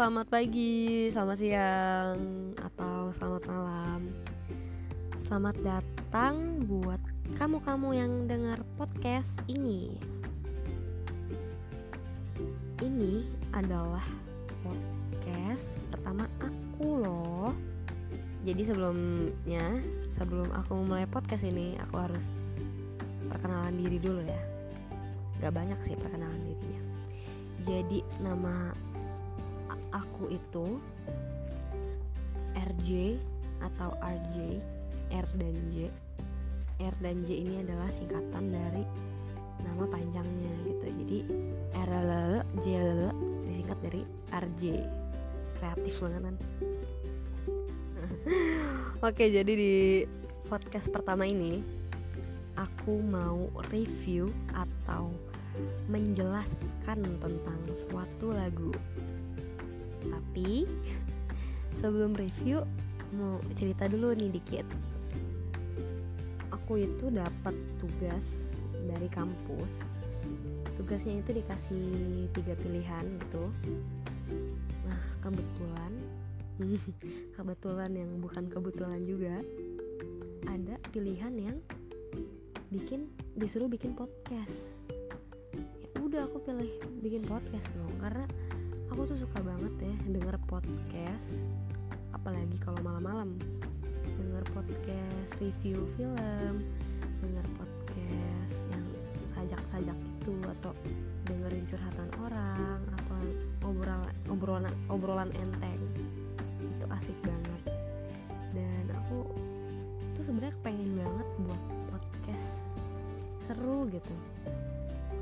selamat pagi, selamat siang, atau selamat malam. Selamat datang buat kamu-kamu yang dengar podcast ini. Ini adalah podcast pertama aku loh. Jadi sebelumnya, sebelum aku mulai podcast ini, aku harus perkenalan diri dulu ya. Gak banyak sih perkenalan dirinya. Jadi nama aku itu RJ atau RJ R dan J. R dan J ini adalah singkatan dari nama panjangnya gitu. Jadi R L L J L L disingkat dari RJ kreatif banget kan Oke jadi di podcast pertama ini aku mau review atau menjelaskan tentang suatu lagu tapi sebelum review mau cerita dulu nih dikit. Aku itu dapat tugas dari kampus. Tugasnya itu dikasih tiga pilihan gitu. Nah kebetulan kebetulan yang bukan kebetulan juga ada pilihan yang bikin disuruh bikin podcast. Ya udah aku pilih bikin podcast dong karena aku tuh suka banget ya denger podcast apalagi kalau malam-malam. Denger podcast review film denger podcast yang sajak-sajak itu atau dengerin curhatan orang atau obrolan obrolan obrolan enteng. Itu asik banget. Dan aku tuh sebenarnya pengen banget buat podcast. Seru gitu.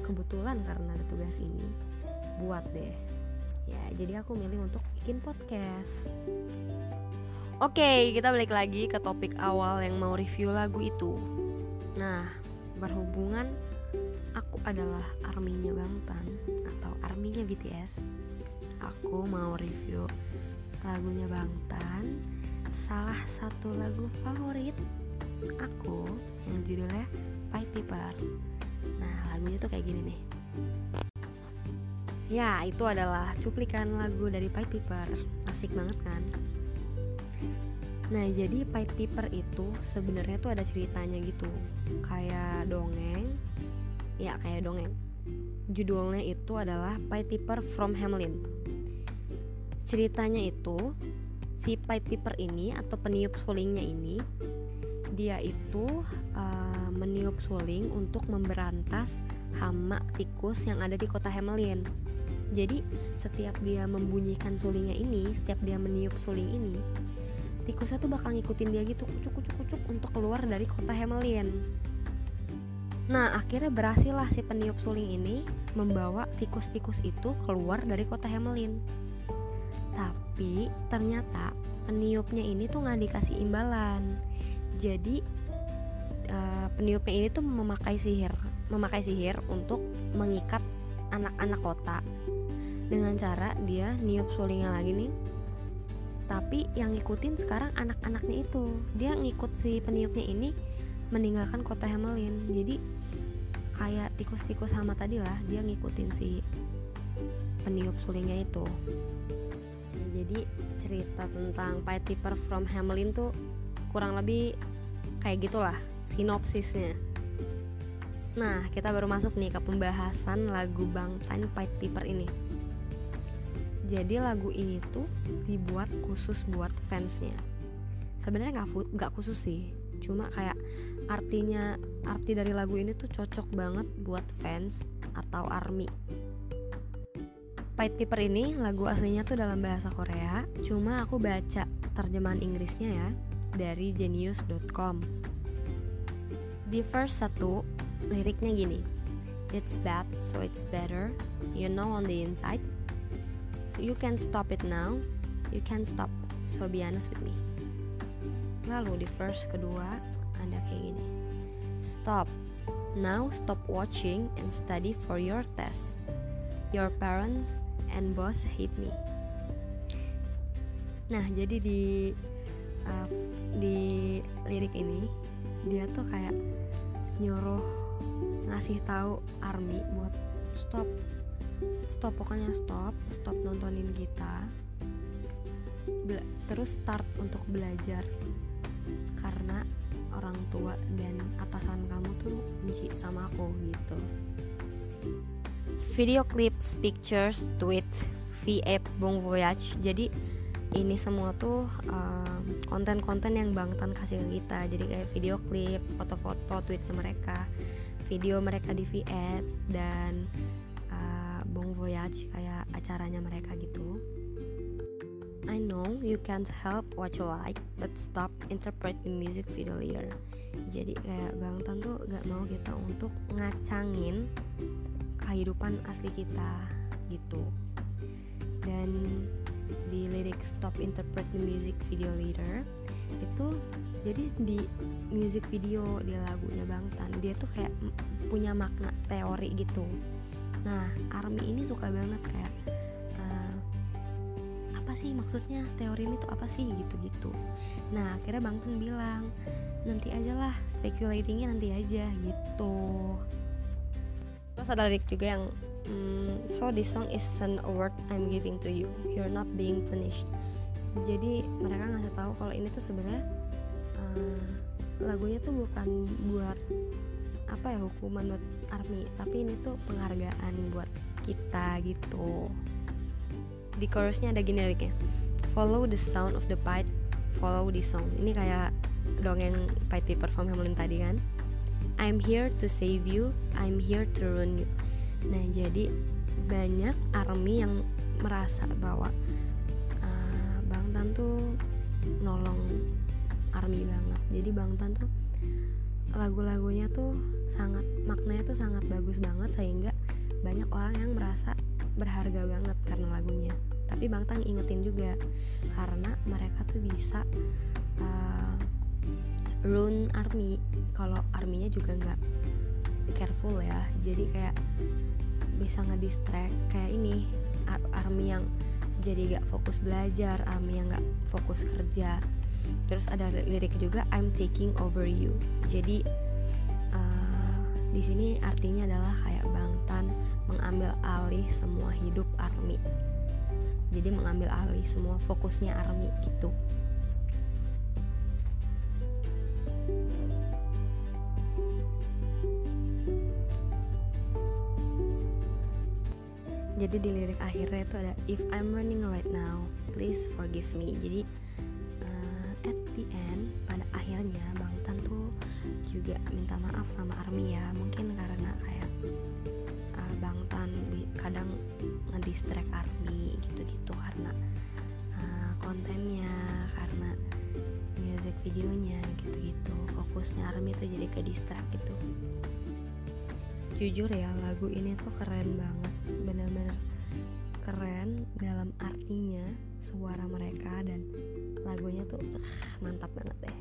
Kebetulan karena ada tugas ini buat deh ya jadi aku milih untuk bikin podcast Oke, kita balik lagi ke topik awal yang mau review lagu itu. Nah, berhubungan aku adalah arminya Bangtan atau arminya BTS. Aku mau review lagunya Bangtan, salah satu lagu favorit aku yang judulnya Pied Piper. Nah, lagunya tuh kayak gini nih. Ya, itu adalah cuplikan lagu dari Pied Piper. Asik banget kan? Nah, jadi Pied Piper itu sebenarnya tuh ada ceritanya gitu. Kayak dongeng. Ya, kayak dongeng. Judulnya itu adalah Pied Piper from Hamelin. Ceritanya itu si Pied Piper ini atau peniup sulingnya ini dia itu uh, meniup suling untuk memberantas hama tikus yang ada di kota Hamelin jadi setiap dia membunyikan sulingnya ini setiap dia meniup suling ini tikusnya tuh bakal ngikutin dia gitu kucuk kucuk kucuk untuk keluar dari kota Hamelin. Nah akhirnya berhasil lah si peniup suling ini membawa tikus-tikus itu keluar dari kota Hamelin. Tapi ternyata peniupnya ini tuh nggak dikasih imbalan. Jadi uh, peniupnya ini tuh memakai sihir memakai sihir untuk mengikat anak-anak kota dengan cara dia niup sulingnya lagi nih. Tapi yang ngikutin sekarang anak-anaknya itu. Dia ngikut si peniupnya ini meninggalkan kota Hamelin. Jadi kayak tikus-tikus sama tadi lah dia ngikutin si peniup sulingnya itu. Nah, jadi cerita tentang Pied Piper from Hamelin tuh kurang lebih kayak gitulah sinopsisnya. Nah, kita baru masuk nih ke pembahasan lagu Bangtan Pied Piper ini jadi lagu ini tuh dibuat khusus buat fansnya. Sebenarnya nggak nggak khusus sih. Cuma kayak artinya arti dari lagu ini tuh cocok banget buat fans atau army. Pied Piper ini lagu aslinya tuh dalam bahasa Korea. Cuma aku baca terjemahan Inggrisnya ya dari genius.com di verse 1 liriknya gini. It's bad, so it's better. You know on the inside, You can stop it now. You can stop. So be honest with me. Lalu di verse kedua ada kayak gini. Stop. Now stop watching and study for your test. Your parents and boss hate me. Nah, jadi di uh, di lirik ini dia tuh kayak nyuruh ngasih tahu Army buat stop stop pokoknya stop. Stop nontonin kita. Terus start untuk belajar. Karena orang tua dan atasan kamu tuh benci sama aku gitu. Video clips pictures tweet VF Bong Voyage. Jadi ini semua tuh konten-konten um, yang Bang Tan kasih ke kita. Jadi kayak video klip foto-foto tweetnya mereka. Video mereka di VF dan Bong Voyage kayak acaranya mereka gitu I know you can't help what you like, but stop interpret the music video later. Jadi kayak Bang Tan tuh gak mau kita untuk ngacangin kehidupan asli kita gitu. Dan di lirik Stop Interpret the Music Video Later itu jadi di music video di lagunya Bang Tan dia tuh kayak punya makna teori gitu. Nah, Army ini suka banget kayak sih maksudnya? Teori ini tuh apa sih? Gitu-gitu. Nah akhirnya Bang Tun bilang nanti aja lah speculatingnya nanti aja gitu. Terus ada lirik juga yang mm, so this song is an award I'm giving to you. You're not being punished. Jadi mereka ngasih tahu kalau ini tuh sebenarnya uh, lagunya tuh bukan buat apa ya hukuman buat army? Tapi ini tuh penghargaan buat kita gitu. Di chorusnya ada gini liriknya follow the sound of the pipe follow the song. Ini kayak dongeng pipe perform Hamlin tadi kan. I'm here to save you I'm here to ruin you. Nah jadi banyak army yang merasa bahwa uh, Bang Tan tuh nolong army banget. Jadi Bang Tan tuh lagu-lagunya tuh sangat maknanya tuh sangat bagus banget sehingga banyak orang yang merasa berharga banget karena lagunya. Tapi Bang Tang ingetin juga karena mereka tuh bisa uh, run army. Kalau arminya juga nggak careful ya. Jadi kayak bisa ngedistract kayak ini ar army yang jadi gak fokus belajar army yang gak fokus kerja terus ada lirik juga I'm taking over you. Jadi uh, di sini artinya adalah kayak Bang Tan mengambil alih semua hidup Army. Jadi mengambil alih semua fokusnya Army gitu. Jadi di lirik akhirnya itu ada if I'm running right now please forgive me. Jadi the end pada akhirnya Bang Tan tuh juga minta maaf sama Army ya mungkin karena kayak Bangtan kadang ngedistract army gitu-gitu karena uh, kontennya karena music videonya gitu-gitu fokusnya army tuh jadi ke distract gitu. Jujur ya lagu ini tuh keren banget bener-bener keren dalam artinya suara mereka dan lagunya tuh uh, mantap banget deh.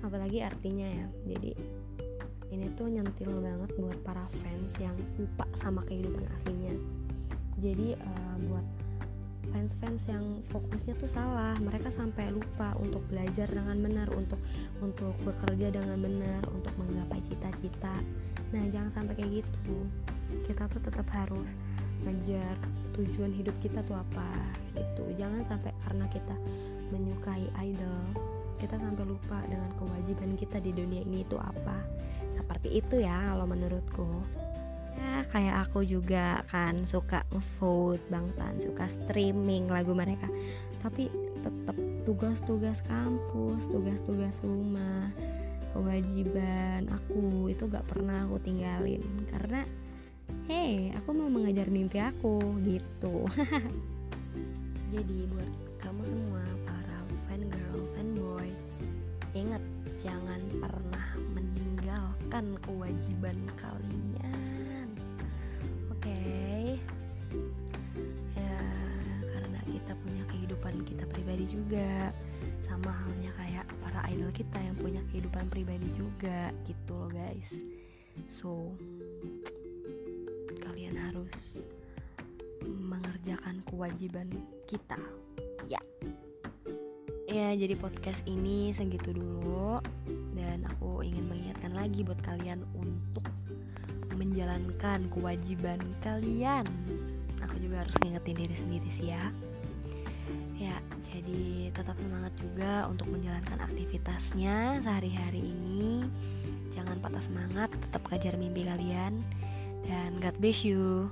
Apalagi artinya ya jadi ini tuh nyentil banget buat para fans yang lupa sama kehidupan aslinya. Jadi uh, buat fans-fans yang fokusnya tuh salah mereka sampai lupa untuk belajar dengan benar untuk untuk bekerja dengan benar untuk menggapai cita-cita. Nah jangan sampai kayak gitu. Kita tuh tetap harus ngejar tujuan hidup kita tuh apa gitu. Jangan sampai karena kita menyukai idol kita sampai lupa dengan kewajiban kita di dunia ini itu apa. Seperti itu ya kalau menurutku. Ya kayak aku juga kan suka ngevote Bang Tan suka streaming lagu mereka. Tapi tetap tugas-tugas kampus tugas-tugas rumah kewajiban aku itu gak pernah aku tinggalin. Karena hey aku mau mengejar mimpi aku gitu. Jadi buat kamu semua kewajiban kalian. Oke. Okay? ya karena kita punya kehidupan kita pribadi juga sama halnya kayak para idol kita yang punya kehidupan pribadi juga gitu loh guys. So kalian harus mengerjakan kewajiban kita. Ya. Ya jadi podcast ini segitu dulu dan aku ingin mengingatkan lagi buat kalian untuk menjalankan kewajiban kalian aku juga harus ngingetin diri sendiri sih ya Ya, jadi tetap semangat juga untuk menjalankan aktivitasnya sehari-hari ini. Jangan patah semangat, tetap kejar mimpi kalian. Dan God bless you.